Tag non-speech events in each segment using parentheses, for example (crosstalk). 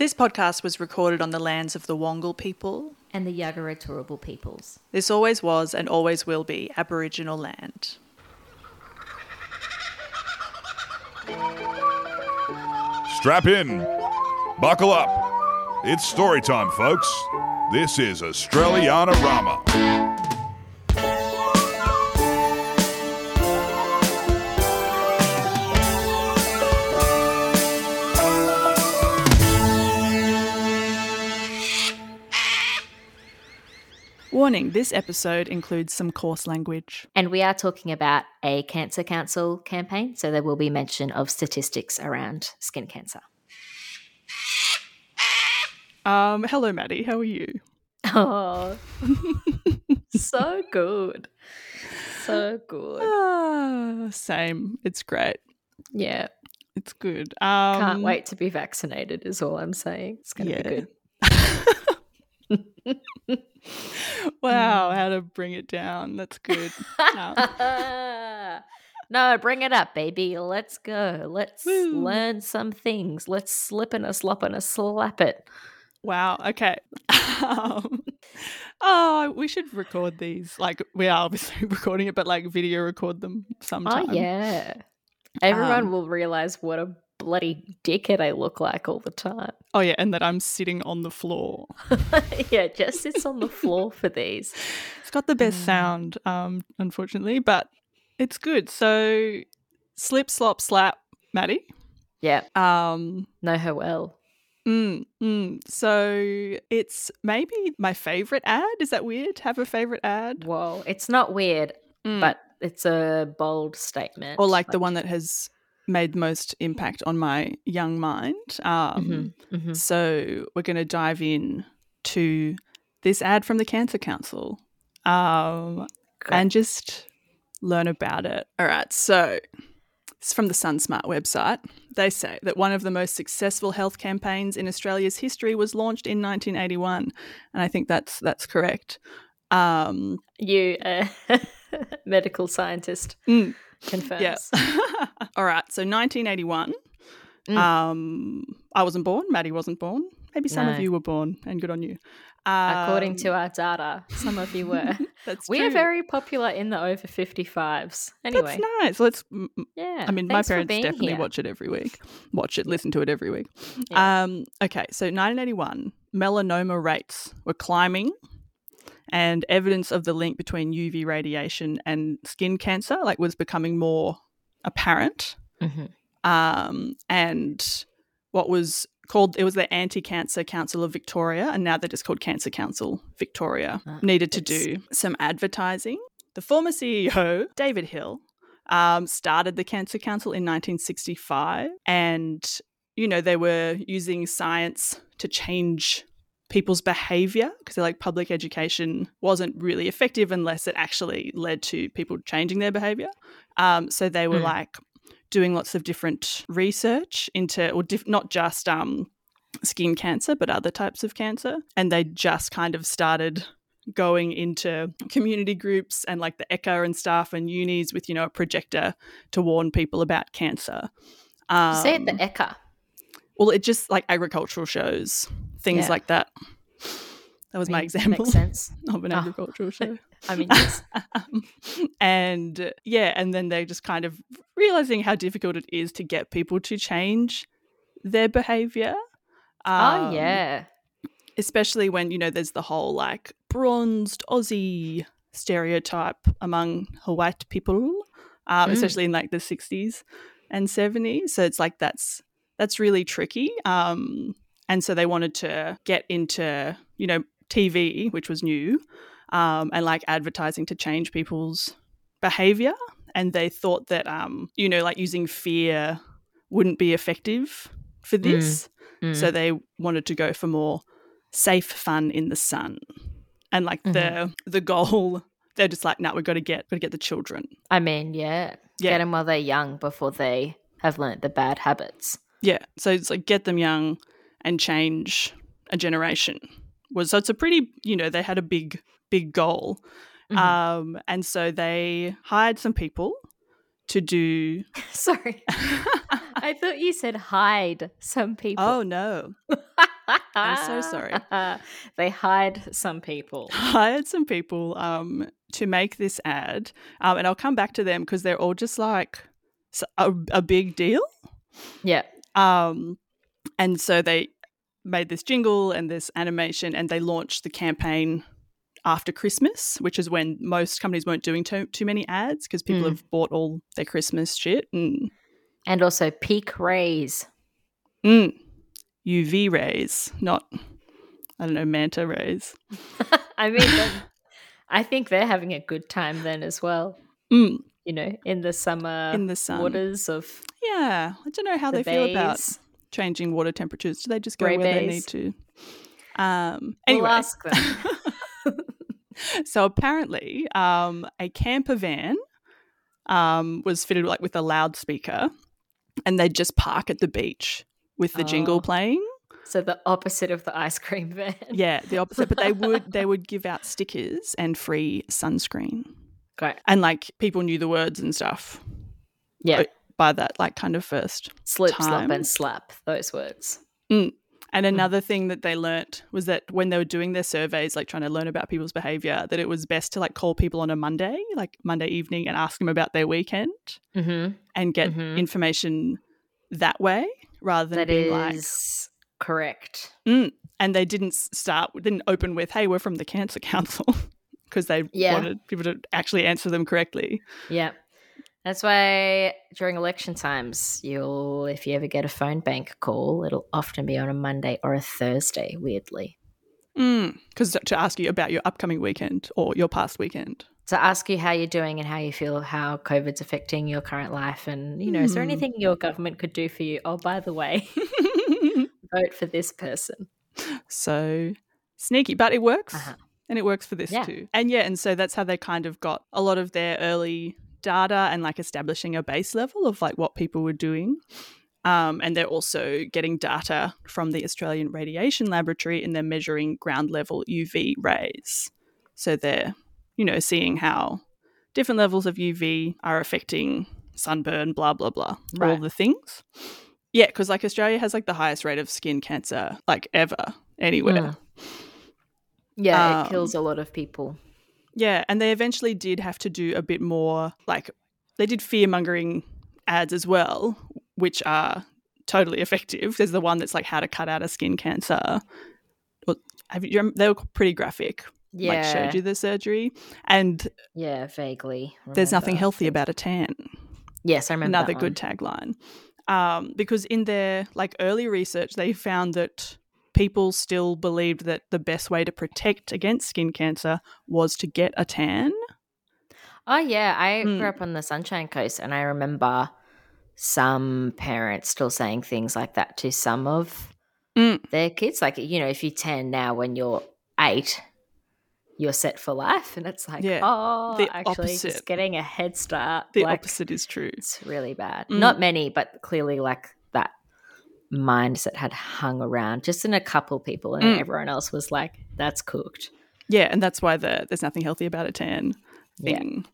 This podcast was recorded on the lands of the Wongal people. and the Yagara Turrbal peoples. This always was and always will be Aboriginal land. Strap in. Buckle up. It's story time, folks. This is Australiana Rama. Warning this episode includes some coarse language. And we are talking about a Cancer Council campaign, so there will be mention of statistics around skin cancer. Um, hello, Maddie. How are you? Oh, (laughs) so good. So good. Ah, same. It's great. Yeah. It's good. Um, Can't wait to be vaccinated, is all I'm saying. It's going to yeah. be good. (laughs) (laughs) wow, how to bring it down. That's good. (laughs) No, bring it up, baby. Let's go. Let's Woo. learn some things. Let's slip and a slop and a slap it. wow. Okay. Um, (laughs) oh, we should record these. Like, we are obviously recording it, but like video record them sometime. Oh, yeah. Everyone Um, will realize what a bloody dickhead I look like all the time. (laughs) Oh, yeah. And that I'm sitting on the floor. yeah, Jess sits on the floor for these. (laughs) It's got the best Mm. sound, um, unfortunately, but it's good. So, slip, slop, slap, Maddie. Yeah, Um, know her well. mm, mm. So it's maybe my favorite ad. Is that weird? Have a favorite ad? Whoa, it's not weird, Mm. but it's a bold statement. or like the one that has made the most impact on my young mind. Um, Mhm, mhm. So we're going to dive in to this ad from the Cancer Council um, and just learn about it. All right, so it's from the SunSmart website. They say that one of the most successful health campaigns in Australia's history was launched in 1981, and I think that's that's correct. Um, you, uh, (laughs) medical scientist, Mm. Confirms. yeah. (laughs) All right, so 1981. Mm. Um, I wasn't born. Maddie wasn't born. Maybe some of you were born, and good on you. According Um, to our data, some of you were. (laughs) that's we are very popular in the over 55s. Anyway, That's nice. Let's. yeah. I mean, my parents definitely here. watch it every week. (laughs) Watch it, listen to it every week. Yeah. Um, okay, so 1981, melanoma rates were climbing, and evidence of the link between UV radiation and skin cancer like was becoming more apparent. Mhm. Um, and what was called it was the Anti-Cancer Council of Victoria, and now they're just called Cancer Council Victoria. Ah, needed to do some advertising. The former CEO, David Hill, um, started the Cancer Council in 1965, and you know they were using science to change people's behavior because they're like public education wasn't really effective unless it actually led to people changing their behavior. Um, so they were Mm. like doing lots of different research into, or diff- not just um, skin cancer, but other types of cancer. And they just kind of started going into community groups and like the Ekka and stuff and unis with, you know, a projector to warn people about cancer. Um, Say it the Ekka. well, it just like agricultural shows, things Yeah. like that. That was my Mean- example Makes sense. of an Oh. agricultural show. (laughs) I mean, yes. (laughs) Um, and uh, yeah, and then they're just kind of realizing how difficult it is to get people to change their behavior. oh, Um, yeah. Especially when, you know, there's the whole like bronzed Aussie stereotype among white people, um, Mm. especially in like the 60s and 70s. So it's like that's that's really tricky. Um, and so they wanted to get into, you know, TV, which was new, um, and like advertising to change people's behavior. And they thought that, um, you know, like using fear wouldn't be effective for this. Mm. So they wanted to go for more safe fun in the sun. And like the the goal, (laughs) they're just like, no, we've got to get got to get the children. I mean, yeah. Yeah. Get them while they're young before they have learnt the bad habits. Yeah. So it's like get them young and change a generation. Was so it's a pretty, you know, they had a big, big goal. Mhm. Um, and so they hired some people to do. (laughs) Sorry. (laughs) I thought you said hide some people. Oh no, I'm so sorry. (laughs) they hired some people. hired some people um, to make this ad, um, and I'll come back to them because they're all just like a big deal. Yeah. Um, and so they made this jingle and this animation, and they launched the campaign after Christmas, which is when most companies weren't doing too, too many ads because people Mm. have bought all their Christmas shit and And also peak rays. mm, UV rays, not I don't know manta rays. (laughs) I mean, I think they're having a good time then as well. Mm, You know, in the summer In the sun. waters of yeah, I don't know how the they feel about bays. Changing water temperatures. Do they just go Grey where they need to? Um, We'll anyway, ask them. (laughs) (laughs) so apparently, um, a camper van um, was fitted like with a loudspeaker, and they'd just park at the beach with the Oh. jingle playing. so the opposite of the ice cream van. Yeah, the (laughs) opposite. But they would they would give out stickers and free sunscreen, Great. and like people knew the words and stuff Yeah. By that like kind of first Slip, slop, time. and slap. Those words. And another thing that they learnt was that when they were doing their surveys, like trying to learn about people's behavior, that it was best to like call people on a Monday, like Monday evening, and ask them about their weekend Mm-hmm. and get Mhm. information that way rather than That being like. correct. Mm. And they didn't start, didn't open with, "Hey, we're from the Cancer Council," (laughs) because they Yeah. wanted people to actually answer them correctly. Yeah. That's why during election times, you'll, if you ever get a phone bank call, it'll often be on a Monday or a Thursday, weirdly. Because to ask you about your upcoming weekend or your past weekend. To ask you how you're doing and how you feel, how COVID's affecting your current life. And, you know, is there Hmm. anything your government could do for you? Oh, by the way, (laughs) vote for this person. So sneaky, but it works. Uh-huh. And it works for this Yeah. too. And yeah, and so that's how they kind of got a lot of their early data and like establishing a base level of like what people were doing. Um, and they're also getting data from the Australian Radiation Laboratory and they're measuring ground level UV rays. So they're, you know, seeing how different levels of UV are affecting sunburn, blah, blah, blah, all the things. Yeah, because like Australia has like the highest rate of skin cancer like ever anywhere. Mm. Yeah, Um, it kills a lot of people. Yeah, and they eventually did have to do a bit more like they did fear mongering ads as well, which are totally (laughs) effective. There's the one that's like how to cut out a skin cancer. Or, you, they were pretty graphic. Yeah. Like showed you the surgery, and yeah, vaguely. there's nothing healthy about a tan. Yes, I remember. Another good tagline. Um, because in their like early research, they found that people still believed that the best way to protect against skin cancer was to get a tan. Oh yeah, I Mm. grew up on the Sunshine Coast, and I remember some parents still saying things like that to some of Mm. their kids. Like you know, if you tan now when you're eight, you're set for life, and it's like, Yeah, oh, the actually, opposite. just getting a head start. The like, opposite is true. It's really bad. Mm. Not many, but clearly, like mindset had hung around just in a couple people, and Mm. everyone else was like, "That's cooked." Yeah, and that's why the there's nothing healthy about a tan Yeah. thing.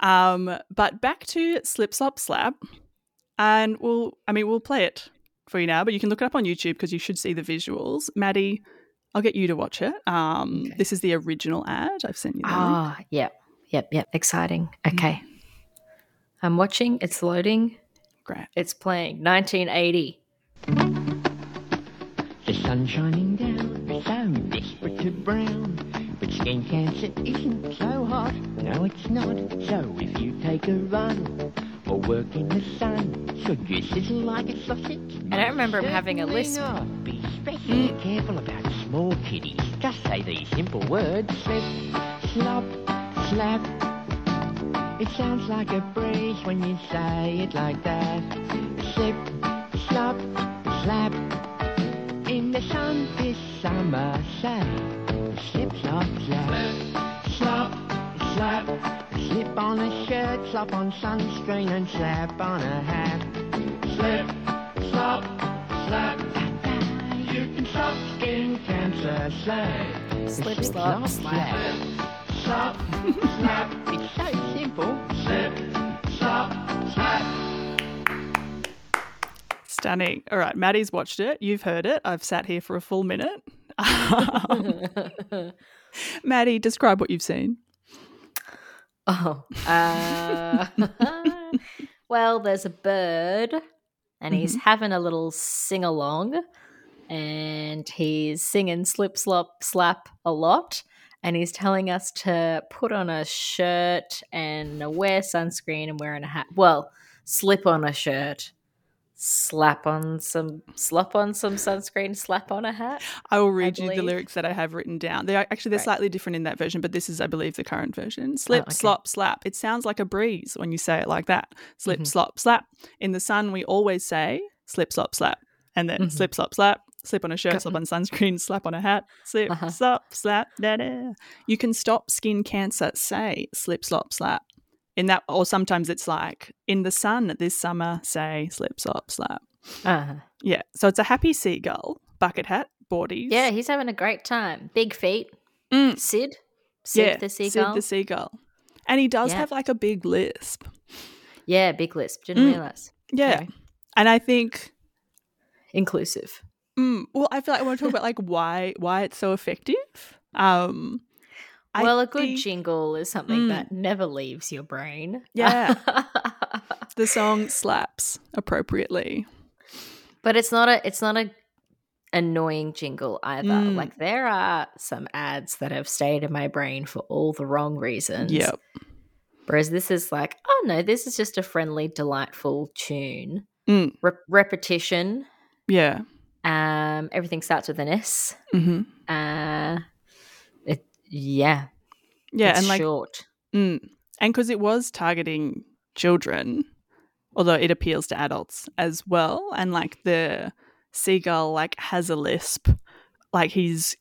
Um, but back to Slip Slop Slap, and we'll I mean we'll play it for you now, but you can look it up on YouTube because you should see the visuals. Maddie, I'll get you to watch it. Um, Okay. this is the original ad. I've sent you. Ah, yep, yep, yep. Exciting. Okay, I'm watching. It's loading. Great. It's playing. 1980. The sun's shining down, so desperate to brown. But skin cancer isn't so hot, no it's not. So if you take a run or work in the sun, should you sizzle like a sausage? And I don't remember him having a lisp. Not. Be especially mm. careful about small kiddies. Just say these simple words: slip, slop, slap. It sounds like a breeze when you say it like that. Slip, slop, slap. The sun this summer, say slip, slop, slap. Slop, slap. Slip on a shirt, slop on sunscreen, and slap on a hat. Slip, slop, slap. You can stop skin cancer, slap. Slip, slop, slap. Slop, slap. It's so Stunning. All right, Maddie's watched it. You've heard it. I've sat here for a full minute. (laughs) Maddie, describe what you've seen. oh. Uh, (laughs) well, there's a bird and he's having a little sing along and he's singing slip slop slap a lot and he's telling us to put on a shirt and wear sunscreen and wearing a hat well slip on a shirt slap on some slap on some sunscreen slap on a hat I will read you the lyrics that I have written down. They are actually they're Right. slightly different in that version, but this is, I believe, the current version. Slip, okay. slop, slap. It sounds like a breeze when you say it like that. Slip, Mhm. slop, slap. In the sun, we always say slip, slop, slap, and then Mhm. slip, slop, slap. Slip on a shirt, slip on sunscreen, (laughs) slap on a hat, slip, Uh-huh. slop, slap, da da. You can stop skin cancer. Say slip, slop, slap. In that, or sometimes it's like in the sun this summer. Say slip, slop, slap. uh-huh. Yeah. So it's a happy seagull, bucket hat, boardies. yeah he's having a great time big feet Mm. sid sid yeah, the seagull Sid the seagull. And he does Yeah. have like a big lisp. yeah big lisp didn't Mm. realize Yeah. And I think inclusive mm, well, I feel like I want to talk about like (laughs) why why it's so effective. Um I well, a good think jingle is something Mm. that never leaves your brain. Yeah. (laughs) the song slaps appropriately. but it's not a it's not a annoying jingle either. Mm. Like there are some ads that have stayed in my brain for all the wrong reasons. Yep. Whereas this is like, oh no, this is just a friendly, delightful tune. Mm. Re- repetition. Yeah. Um, everything starts with an S. hmm Uh, yeah, Yeah, it's and like short. mm, and because it was targeting children, although it appeals to adults as well, and like the seagull like has a lisp, like he's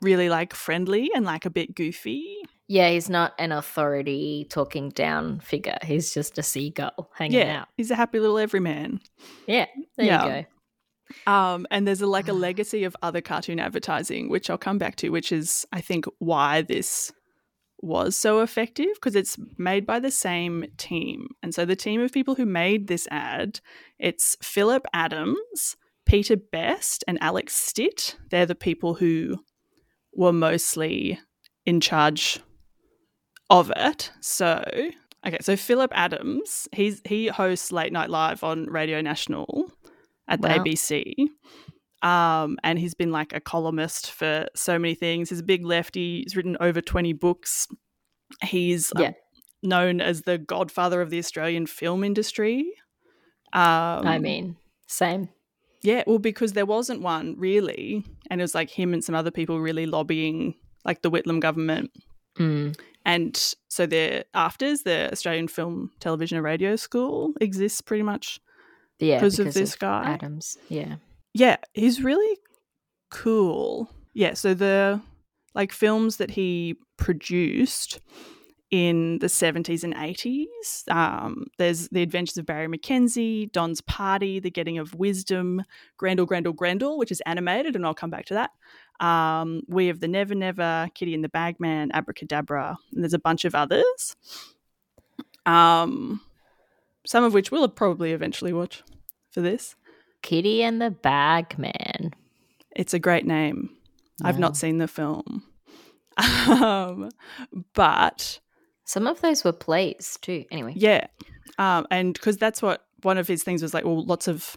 really like friendly and like a bit goofy. Yeah, he's not an authority talking down figure. He's just a seagull hanging yeah, out. he's a happy little everyman. Yeah, there Yeah. you go. Um, and there's a, like a Ah. legacy of other cartoon advertising, which I'll come back to, which is I think why this was so effective because it's made by the same team. And so the team of people who made this ad, it's Philip Adams, Peter Best, and Alex Stitt. They're the people who were mostly in charge of it. So okay, so Philip Adams, he's he hosts Late Night Live on Radio National at the Wow. ABC. Um, and he's been like a columnist for so many things. He's a big lefty. He's written over 20 books. He's uh, known as the godfather of the Australian film industry. Um, I mean, same. yeah, well, because there wasn't one really, and it was like him and some other people really lobbying, like the Whitlam government, Mm. and so the AFTRS, the Australian Film, Television, and Radio School exists pretty much. Yeah, 'Cause of this guy? Adams. Yeah. Yeah, he's really cool. Yeah, so the like films that he produced in the 70s and 80s. Um, there's The Adventures of Barry McKenzie, Don's Party, The Getting of Wisdom, Grendel, Grendel, Grendel, which is animated, and I'll come back to that. Um, we have The Never Never, Kitty and the Bagman, Abracadabra, and there's a bunch of others. Um, some of which we'll probably eventually watch for this. Kitty and the Bagman. It's a great name. I've not seen the film. (laughs) Um, but Some of those were plays too. Anyway. yeah, um, and because that's what one of his things was like. Well, lots of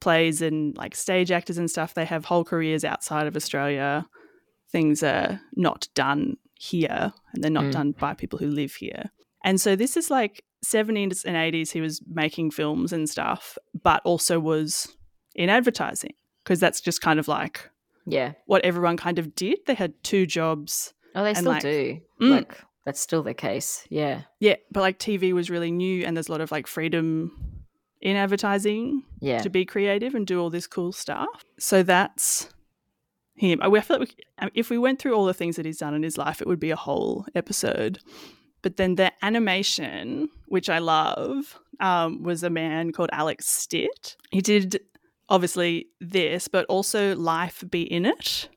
plays and like stage actors and stuff. They have whole careers outside of Australia. Things are not done here, and they're not Mm. done by people who live here. And so this is like 70s and 80s. He was making films and stuff, but also was in advertising because that's just kind of like Yeah. what everyone kind of did. They had two jobs. Oh, they still like- do. Mm. Like that's still the case. Yeah. Yeah, but like TV was really new and there's a lot of like freedom in advertising Yeah. to be creative and do all this cool stuff. So that's him. I feel like we, if we went through all the things that he's done in his life, it would be a whole episode. But then the animation, which I love, um, was a man called Alex Stitt. He did obviously this, but also Life Be In It,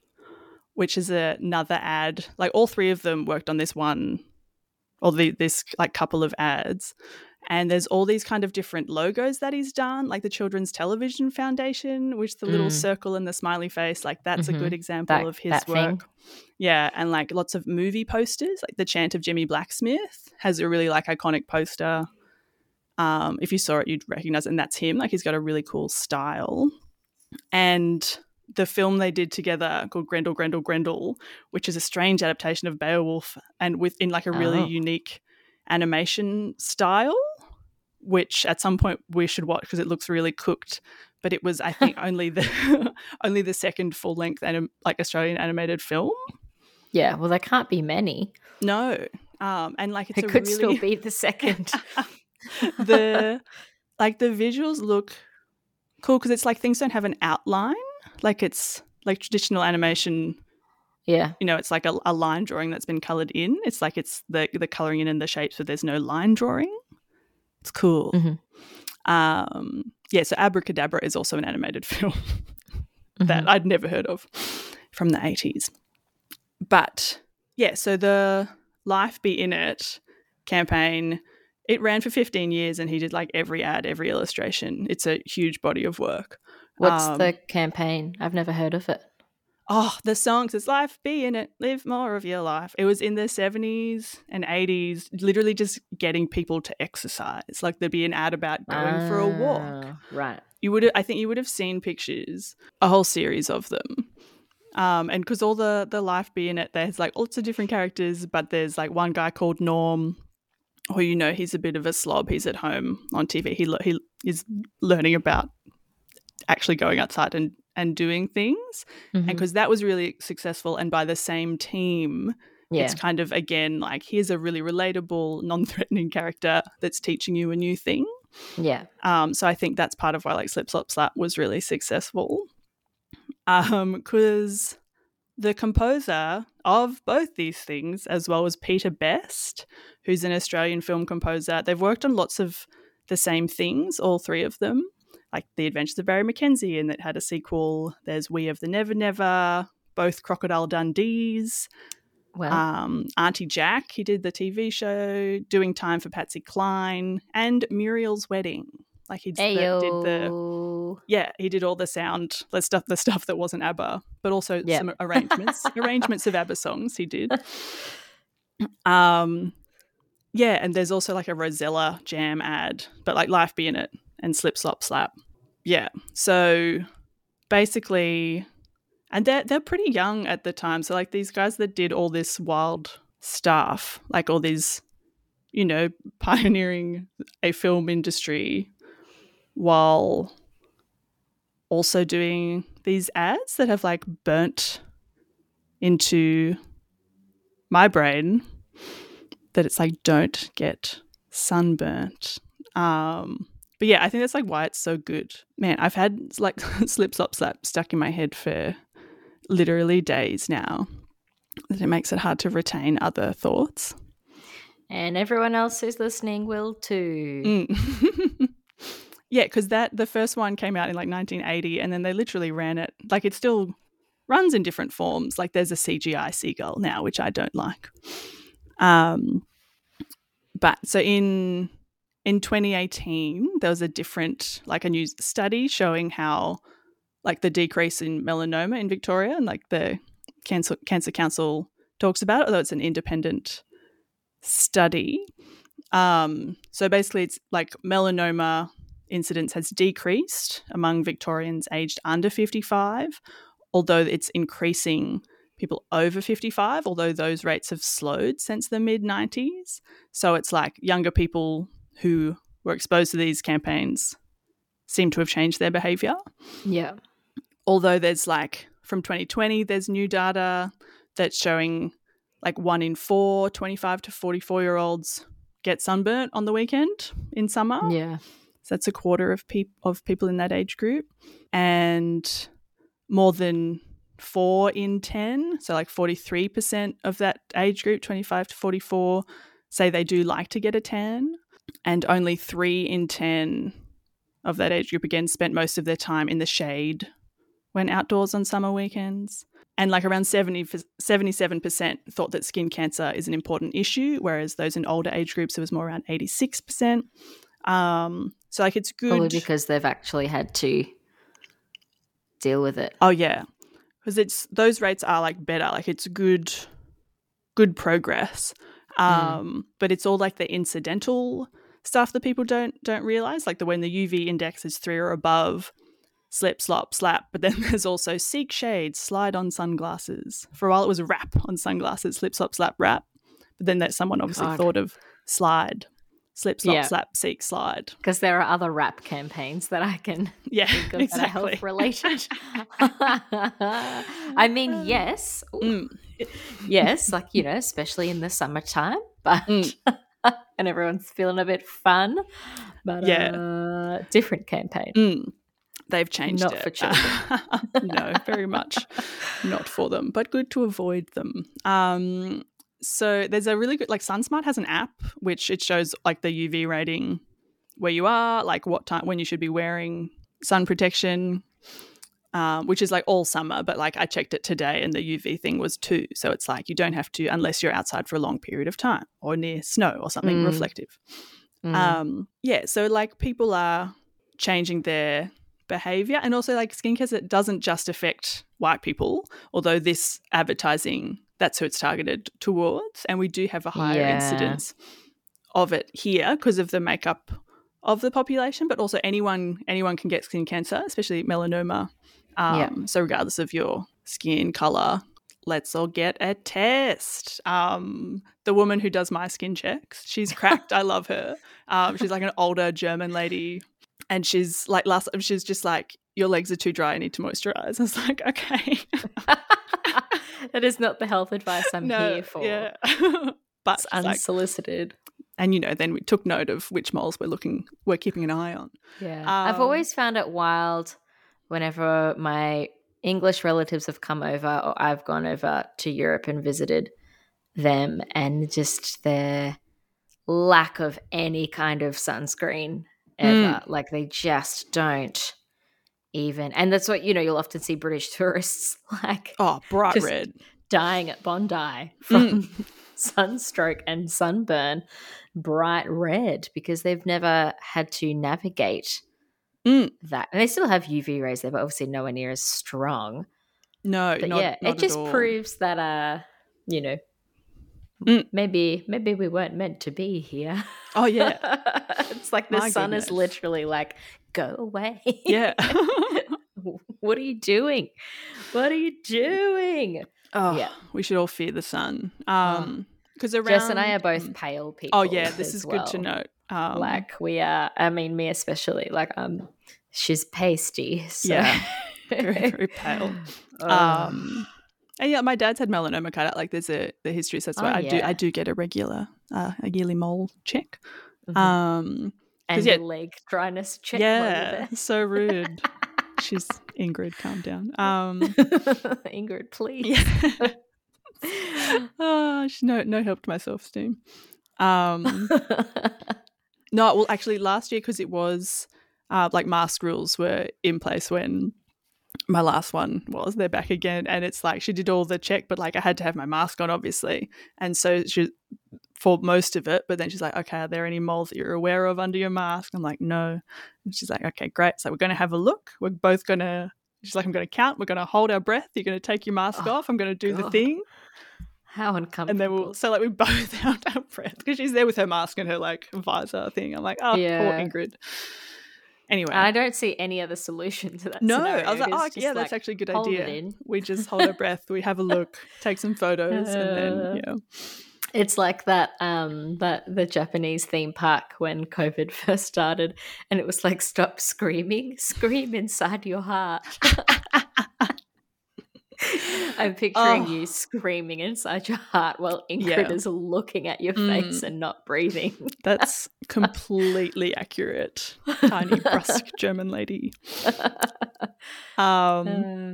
which is another ad. Like all three of them worked on this one, or the, this like couple of ads. And there's all these kind of different logos that he's done, like the Children's Television Foundation, which the little Mm. circle and the smiley face, like that's a good Mhm. example That- of his work. thing. Yeah, and like lots of movie posters, like the Chant of Jimmy Blacksmith has a really like iconic poster. Um, if you saw it, you'd recognize it, and that's him. Like he's got a really cool style. And the film they did together called Grendel, Grendel, Grendel, which is a strange adaptation of Beowulf, and within like a really Oh. unique animation style, which at some point we should watch because it looks really cooked. But it was, I think, (laughs) only the (laughs) only the second full length anim- like Australian animated film. Yeah, well, there can't be many. No, um, and like it's It could really still (laughs) be the second. the like the visuals look cool because it's like things don't have an outline. Like it's like traditional animation. yeah. You know, it's like a, a line drawing that's been colored in. It's like it's the the coloring in and the shapes, but there's no line drawing. It's cool. Mhm. Um, yeah. So Abracadabra is also an animated (laughs) film. that Mhm. I'd never heard of from the 80s. But yeah, so the Life Be In It campaign, it ran for 15 years and he did like every ad, every illustration. It's a huge body of work. What's um, the campaign? I've never heard of it. Oh, the songs, it's Life Be In It, live more of your life. It was in the 70s and 80s, literally just getting people to exercise. Like there'd be an ad about going for a walk. Ah, Right. you would I think you would have seen pictures, a whole series of them. Um, and because all the the life be in it, there's like lots of different characters, but there's like one guy called Norm, who you know he's a bit of a slob. He's at home on TV. He he is learning about actually going outside and and doing things, and Mhm. because that was really successful, and by the same team, Yeah. it's kind of again like here's a really relatable, non-threatening character that's teaching you a new thing. Yeah. Um, so I think that's part of why like Slip Slop Slap was really successful. Um, because the composer of both these things, as well as Peter Best, who's an Australian film composer, they've worked on lots of the same things, all three of them, like The Adventures of Barry McKenzie, and that had a sequel. There's We of the Never Never, both Crocodile Dundees, Well, um, Aunty Jack, he did the TV show, Doing Time for Patsy Cline, and Muriel's Wedding. Like he did the yeah, he did all the sound, the stuff, the stuff that wasn't ABBA, but also Yeah. some (laughs) arrangements, arrangements of ABBA songs he did. (laughs) Um, yeah, and there's also like a Rosella Jam ad, but like Life Be in It and Slip Slop Slap. Yeah, so basically, and they're they're pretty young at the time. So like these guys that did all this wild stuff, like all these, you know, (laughs) pioneering a film industry while also doing these ads that have like burnt into my brain that it's like don't get sunburnt um but yeah i think that's like why it's so good man i've had like (laughs) slip slop slap stuck in my head for literally days now that it makes it hard to retain other thoughts and everyone else who's listening will too. Mm. (laughs) yeah, because that the first one came out in like 1980, and then they literally ran it like it still runs in different forms. Like there's a CGI seagull now, which I don't like. Um, but so in in 2018, there was a different like a new study showing how like the decrease in melanoma in Victoria, and like the cancer cancer council talks about although it's an independent study. Um, so basically, it's like melanoma incidence has decreased among Victorians aged under 55, although it's increasing people over 55, although those rates have slowed since the mid 90s. So it's like younger people who were exposed to these campaigns seem to have changed their behavior. Yeah. Although there's like from 2020, there's new data that's showing like one in four 25 to 44 year olds get sunburnt on the weekend in summer. Yeah. So that's a quarter of peop- of people in that age group, and more than four in ten, so like forty three percent of that age group, twenty five to forty four, say they do like to get a tan, and only three in ten of that age group again spent most of their time in the shade when outdoors on summer weekends. And like around 70, 77% thought that skin cancer is an important issue, whereas those in older age groups, it was more around 86%. Um, so like it's good. Probably because they've actually had to deal with it. Oh yeah, because it's those rates are like better. Like it's good, good progress. Um, But it's all like the incidental stuff that people don't don't realize. Like the when the UV index is three or above, slip, slop, slap. But then (laughs) there's also seek shade, slide on sunglasses. For a while it was wrap on sunglasses, slip, slop, slap, wrap. But then that someone obviously God. thought of slide, slip, slop, Yeah. slap, seek, slide. Because there are other rap campaigns that I can (laughs) Yeah, think of that are exactly. health related. (laughs) I mean, yes, Mm. Yes, like you know, especially in the summertime, (laughs) but Mm. (laughs) and everyone's feeling a bit fun, but Yeah. uh, different campaign. Mm. They've changed Not it. for children. (laughs) no, very much not for them, but good to avoid them. Um, so there's a really good like SunSmart has an app which it shows like the UV rating where you are, like what time when you should be wearing sun protection. Um, which is like all summer, but like I checked it today and the UV thing was two. So it's like you don't have to unless you're outside for a long period of time or near snow or something Mm. reflective. Mm. Um, yeah, so like people are changing their behavior and also like skincare it doesn't just affect white people, although this advertising that's who it's targeted towards, and we do have a higher Yeah. incidence of it here because of the makeup of the population, but also anyone anyone can get skin cancer, especially melanoma. Um, Yeah. So regardless of your skin color, let's all get a test. Um, the woman who does my skin checks, she's cracked. I love her. Um, she's like an older German lady, and she's like last. She's just like your legs are too dry. I need to moisturize. (laughs) I was like, okay, (laughs) that is not the health advice I'm no, here for. yeah. (laughs) but It's like, unsolicited. and you know, then we took note of which moles we're looking, we're keeping an eye on. Yeah. I've Um, always found it wild whenever my English relatives have come over or I've gone over to Europe and visited them and just their lack of any kind of sunscreen ever. Hmm. Like they just don't even. And that's what, you know, you'll often see British (laughs) tourists like Oh, bright red. dying at Bondi hmm. from (laughs) sunstroke and sunburn bright red because they've never had to navigate Mm. that. And they still have UV rays there, but obviously nowhere near as strong. No, But not, yeah, not it just all. proves that uh, you know, Mm. maybe maybe we weren't meant to be here. Oh yeah, (laughs) it's like the My sun is literally like, go away. yeah. (laughs) what are you doing? What are you doing? oh, Yeah. we should all fear the sun. Um, because around Jess and I are both Mm. pale people. Oh yeah, (laughs) this is good to note. Um, like we are i mean me especially like um she's pasty so. Yeah. (laughs) Very, very pale. Oh. Um, and yeah, my dad's had melanoma cut out. Like there's a the history so Oh, why I do. I do get a regular uh, a yearly mole check. Mhm. Um, and yeah- leg dryness check yeah, so rude. (laughs) She's Ingrid, calm down. Um, (laughs) ingrid please yeah. oh, she's no no help to my self esteem. Um, no, well, actually, last year because it was uh, like mask rules were in place when my last one was. They're back again, and it's like she did all the check, but like I had to have my mask on, obviously, and so she for most of it. But then she's like, "Okay, are there any moles that you're aware of under your mask?" I'm like, "No." And she's like, "Okay, great. So we're going to have a look. We're both going to." She's like, "I'm going to count. We're going to hold our breath. You're going to take your mask Oh, off. I'm going to do the thing." how uncomfortable and then we'll so like we (laughs) both held our breath because she's there with her mask and her like visor thing. I'm like, oh, poor Yeah. Ingrid. Anyway, and i don't see any other solution to that no. I was like, oh, yeah, that's actually a good idea. We just hold our breath, we have a (laughs) look, take some photos, and Uh. then yeah, It's like that um that the Japanese theme park when COVID (laughs) first started and it was like stop screaming, scream inside your heart. (laughs) I'm picturing Oh. you (laughs) screaming inside your heart while Ingrid Yeah. is looking at your face Mm. and not breathing. that's completely accurate. Tiny, brusque (laughs) German lady. (laughs) Um, Uh,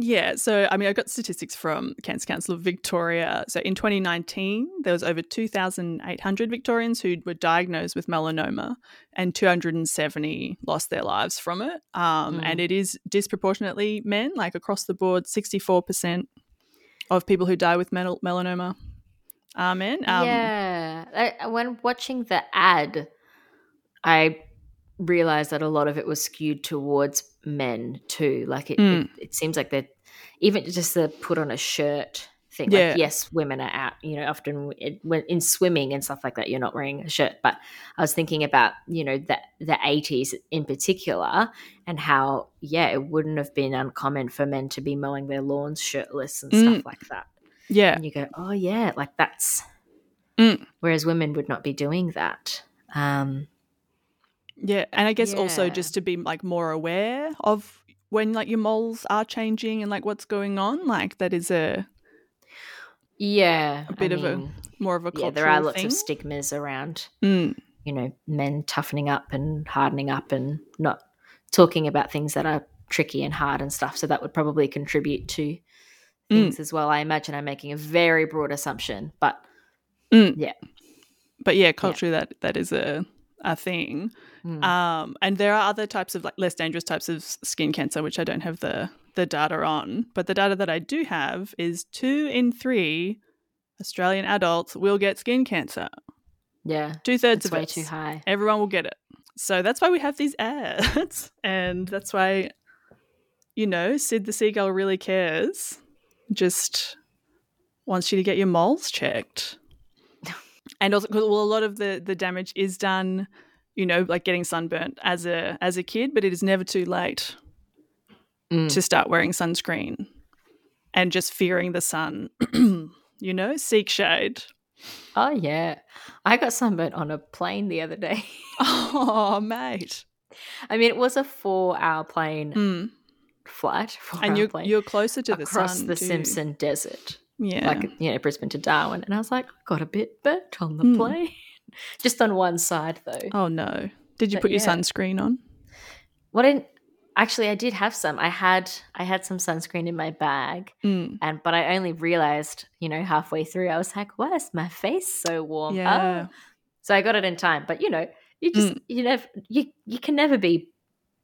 Yeah, so I mean, I got statistics from Cancer Council of Victoria. So in 2019, there was over 2,800 Victorians who were diagnosed with melanoma, and 270 lost their lives from it. Um, Mm. And it is disproportionately men, like across the board, 64% of people who die with mel- melanoma are men. Um, yeah. I, when watching the ad, I realized that a lot of it was skewed towards men too. Like it, Mm. it, it seems like that even just the put on a shirt thing. Yeah. Like yes, women are out. You know, often it, when in swimming and stuff like that, you're not wearing a shirt. But I was thinking about you know the the 80s in particular and how yeah, it wouldn't have been uncommon for men to be mowing their lawns shirtless and stuff like that. Yeah. And you go, oh yeah, like that's. Mm. Whereas women would not be doing that. Um, Yeah, and I guess also just to be like more aware of when like your moles are changing and like what's going on, like that is a yeah, A bit of a more of a yeah. There are lots thing. of stigmas around Mm, you know men toughening up and hardening up and not talking about things that are tricky and hard and stuff. So that would probably contribute to Mm. things as well. I imagine I'm making a very broad assumption, but mm. Yeah. but yeah, culturally that that is a a thing. Mm, Um, and there are other types of like less dangerous types of skin cancer, which I don't have the the data on. But the data that I do have is two in three Australian adults will get skin cancer. yeah, Two thirds it's of way it. too high. everyone will get it. So that's why we have these ads. (laughs) And that's why, you know, Sid the Seagull really cares. Just wants you to get your moles checked. (laughs) And also, well, a lot of the, the damage is done, you know, like getting sunburnt as a as a kid, but it is never too late Mm. to start wearing sunscreen and just fearing the sun. (clears throat) you know, seek shade. Oh yeah, I got sunburnt on a plane the other day. (laughs) Oh, mate. I mean, it was a four-hour plane Mm. flight, four And you're, you're closer to the across sun. the. Simpson Desert. Yeah. like you know Brisbane to Darwin, and I was like, I got a bit burnt on the Mm. plane, just on one side though. oh no. Did you But put your yeah. sunscreen on? What didn't actually? I did have some. I had I had some sunscreen in my bag, Mm. and but I only realized, you know, halfway through, I was like, why is my face so warm? Yeah. Oh. So I got it in time, but you know, you just you never you you can never be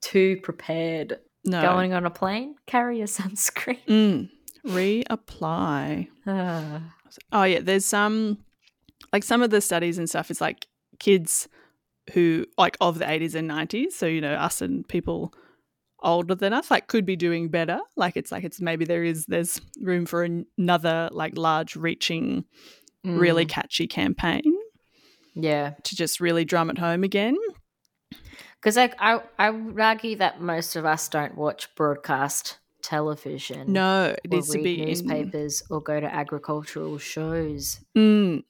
too prepared No. going on a plane. Carry your (laughs) sunscreen. Mm. Reapply. Ah. (sighs) Oh yeah, there's some like some of the studies and stuff is like kids who like of the 80s and 90s, so you know us and people older than us like could be doing better. Like it's like it's maybe there is there's room for another like large reaching really Mm. catchy campaign yeah. to just really drum it home again. Because I, I, I would argue that most of us don't watch broadcast television. No, it needs to be in- newspapers or go to agricultural shows. Mm,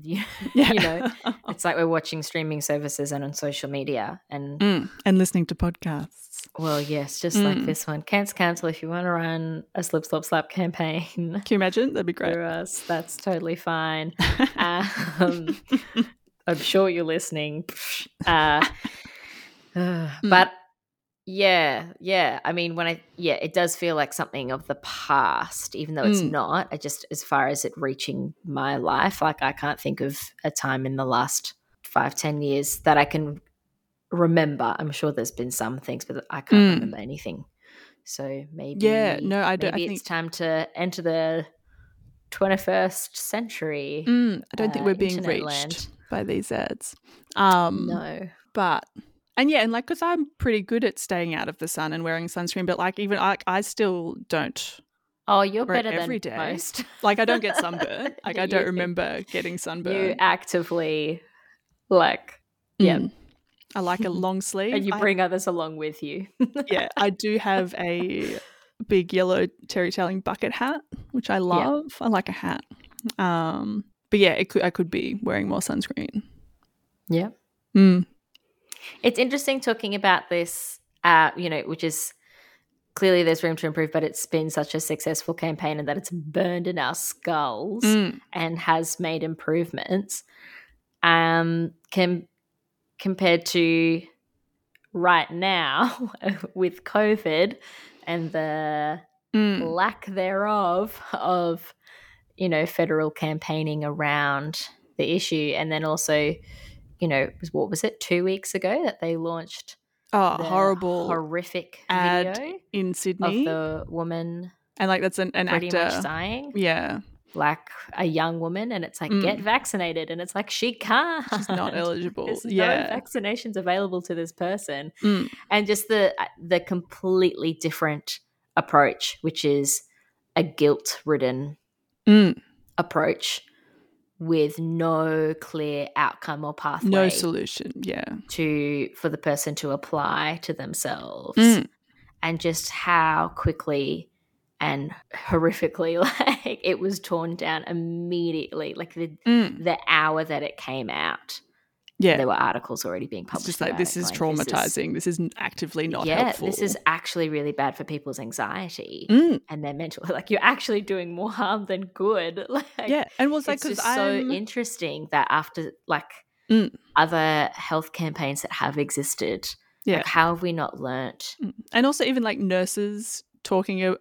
You, (laughs) yeah. you know, (laughs) it's like we're watching streaming services and on social media. And Mm, and listening to podcasts. well, yes, just like Mm. this one, Cancer Council. If you want to run a slip, slop, slap campaign (laughs) Can you imagine? That'd be great. for us, that's totally fine. um, I'm sure you're listening. Uh, uh, (sighs) but yeah, yeah. I mean, when I yeah, it does feel like something of the past, even though it's Mm. not. I just as far as it reaching my life, like I can't think of a time in the last five, ten years that I can remember. I'm sure there's been some things, but I can't Mm. remember anything. So maybe Yeah, no, I don't. I maybe think it's time to enter the 21st century. Mm, I don't think uh, we're being reached land. by these ads. Um, no. but and yeah, and like because I'm pretty good at staying out of the sun and wearing sunscreen, but like even I, I still don't. Oh, you're better every than day. most. Like I don't get (laughs) sunburnt. Like I don't You- remember getting sunburn. You actively like yeah, Mm. I like a long (laughs) sleeve. and you I- bring others along with you. (laughs) yeah, I do have a big yellow terry towelling bucket hat, which I love. I like a hat. Um, but yeah, it could I could be wearing more sunscreen. Yeah. Mm. It's interesting talking about this, uh, you know, which is clearly there's room to improve, but it's been such a successful campaign and that it's burned in our skulls Mm. and has made improvements. Um, can compared to right now (laughs) with COVID and the Mm. lack thereof of you know federal campaigning around the issue and then also you know was- what was it two weeks ago that they launched Oh, horrible horrific ad video in Sydney of the woman and like that's an, an pretty actor. much dying Yeah. like a young woman and it's like get Mm. vaccinated and it's like she can't She's not (laughs) eligible. There's yeah. no vaccinations available to this person Mm. and just the uh, the completely different approach which is a guilt ridden Mm. approach with no clear outcome or pathway No solution. Yeah. to for the person to apply to themselves Mm. and just how quickly and horrifically (laughs) like it was torn down immediately like the Mm. the hour that it came out Yeah. there were articles already being It's published just like this is traumatizing. This is, n- actively not yeah helpful. this is actually really bad for people's anxiety Mm. and their mental (laughs) like you're actually doing more harm than good (laughs) like yeah, and was it's like it's because so interesting that after like Mm. other health campaigns that have existed Yeah. like how have we not learnt Mm. and also even like nurses talking a-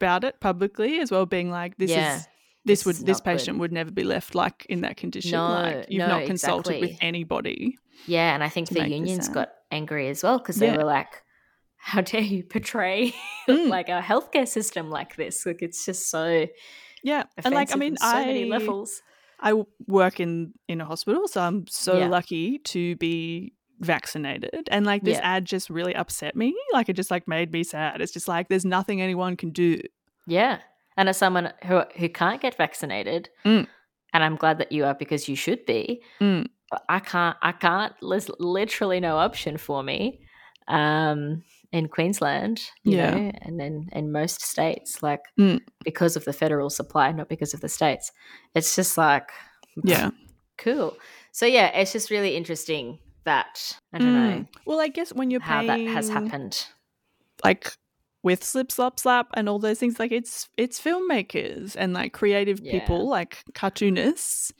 about it publicly as well, being like, "This Yeah. is this This would this not good. patient would never be left like in that condition. No, like you've no, not consulted with anybody." Yeah, and I think the unions got angry as well because they Yeah. were like, "How dare you portray (laughs) Mm. like a healthcare system like this? Like it's just so Yeah, and like I mean, so I many levels." I work in in a hospital, so I'm so Yeah. lucky to be vaccinated. And like this Yeah. ad just really upset me. Like it just like made me sad. It's just like there's nothing anyone can do. Yeah, and as someone who who can't get vaccinated, Mm. and I'm glad that you are because you should be. Mm. but I can't. I can't. There's literally no option for me. Um, in Queensland, you Yeah. know, and then in most states, like Mm. because of the federal supply, not because of the states. It's just like Yeah. (sighs) cool. So yeah, it's just really interesting that I don't know Mm. Well, I guess when you're how that has happened. like with slip slop slap and all those things like it's it's filmmakers and like creative Yeah. people like cartoonists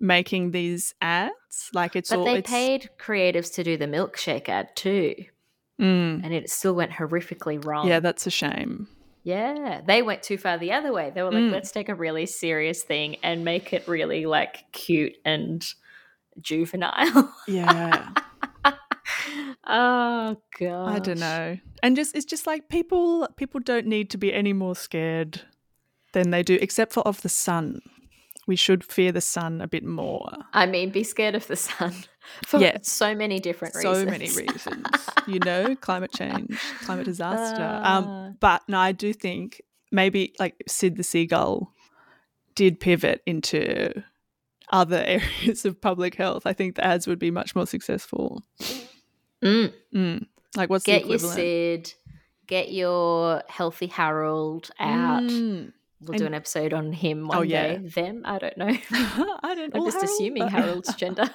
making these ads like it's But all they it's paid creatives to do the milkshake ad too, Mm. and it still went horrifically wrong. yeah that's a shame Yeah, they went too far the other way. They were like, Mm. let's take a really serious thing and make it really like cute and juvenile. yeah oh god. i don't know and just it's just like people people don't need to be any more scared than they do except for of the sun we should fear the sun a bit more I mean, be scared of the sun (laughs) for Yeah. so many different so reasons. So (laughs) many reasons you know climate change climate disaster Ah. um but no i do think maybe like sid the seagull did pivot into other (laughs) areas of public health i think the ads would be much more successful Mm. Mm. like what's Get your Sid, get your healthy Harold out. Mm. We'll do an episode on him one Oh, yeah. day. Them, I don't know. (laughs) i don't I'm just Harold- assuming uh, Harold's (laughs) gender.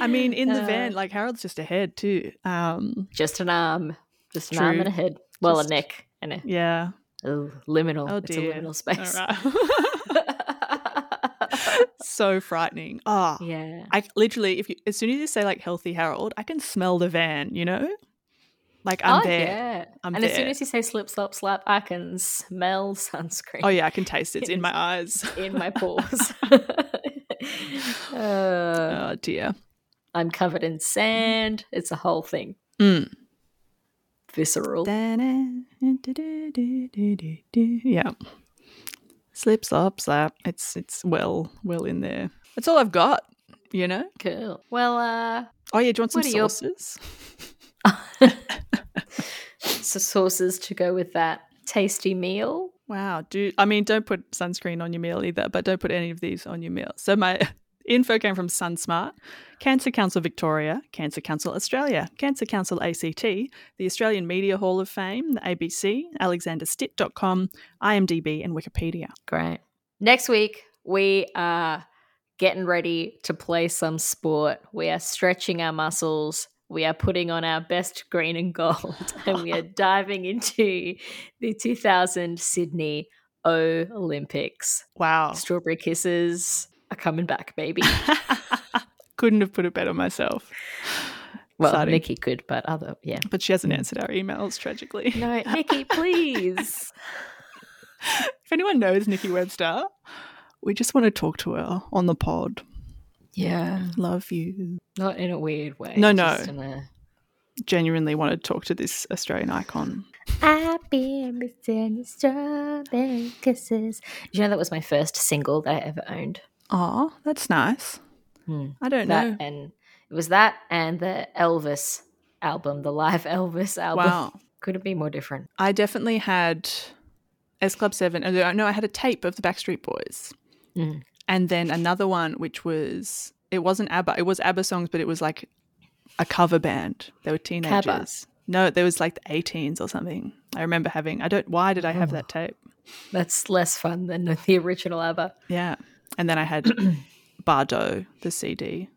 i mean in the Uh, van like harold's just a head too um just an arm, just an arm and a head. Well, Just- a neck and a yeah oh, liminal. oh it's a liminal space. (laughs) So frightening oh yeah. I literally, if you, as soon as you say like healthy Harold, I can smell the van. You know, like I'm oh, there. Yeah. I'm and as soon as you say slip, slop, slap, I can smell (laughs) sunscreen Oh yeah, I can taste it. It's in my (laughs) eyes. in my pores. (laughs) uh, oh dear. I'm covered in sand. It's a whole thing. Mm. Visceral. Yeah. Slip, slop, slap. It's it's well well in there. That's all I've got. You know. Cool. Well, uh, Oh yeah, do you want some sauces? your- sauces? (laughs) so sources to go with that tasty meal. Wow. Do I mean don't put sunscreen on your meal either, but don't put any of these on your meal. So my info came from SunSmart, Cancer Council Victoria, Cancer Council Australia, Cancer Council ACT, the Australian Media Hall of Fame, the ABC, alexanderstitt.com, IMDb, and Wikipedia. Great. Next week, we are getting ready to play some sport. We are stretching our muscles. We are putting on our best green and gold, (laughs) and we are (laughs) diving into the 2000 Sydney Olympics. Wow. Strawberry kisses are coming back, baby. (laughs) Couldn't have put it better myself. Well, Exciting. Nikki could, but other yeah. But she hasn't answered our emails, tragically. No, Nikki, (laughs) please. if anyone knows Nikki Webster, we just want to talk to her on the pod. yeah, Love you. not in a weird way. No, no. just in a- Genuinely want to talk to this Australian icon. I've been strawberry kisses. Do you know that was my first single that I ever owned. Oh, that's nice. Hmm. I don't That know. and it was that and the Elvis album, the live (laughs) Elvis album. Wow. Couldn't be more different. I definitely had S Club 7. No, I had a tape of the Backstreet Boys. Mm. And then another one, which was, it wasn't ABBA. It was ABBA songs, but it was like a cover band. They were teenagers. No, there was like the 18s or something. I remember having, I don't, why did I have that tape? That's less fun than the (laughs) original ABBA. Yeah. And then I had (clears throat) Bardot, the CD.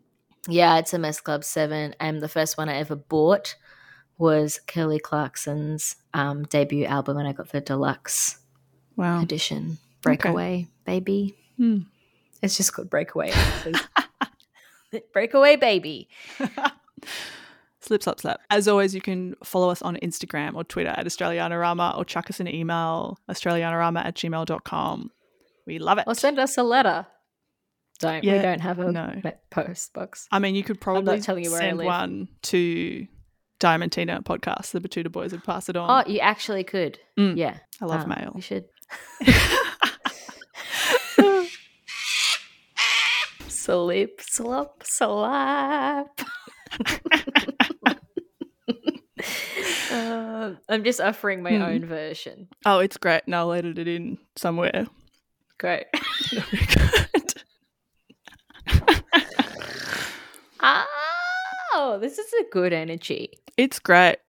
Yeah, it's MS Club 7. And the first one I ever bought was Kelly Clarkson's um, debut album, and I got the deluxe Wow. edition. Breakaway, baby. Hmm. It's just called Breakaway. (laughs) Breakaway, baby. (laughs) Slip, slap, slap. As always, you can follow us on Instagram or Twitter at Australianarama or chuck us an email, australianarama at gmail.com. We love it. Or send us a letter. Don't. Yeah, we don't have a no. post box. I mean, you could probably you where send one to Diamantina podcast. The Batuta Boys would pass it on. Oh, you actually could. Mm. Yeah. I love Um, mail. You should. (laughs) Slip, slop, slap. (laughs) (laughs) Um, I'm just offering my Hmm. own version. Oh, it's great. And I'll edit it in somewhere. Great. It'll be good. oh, this is a good energy. It's great.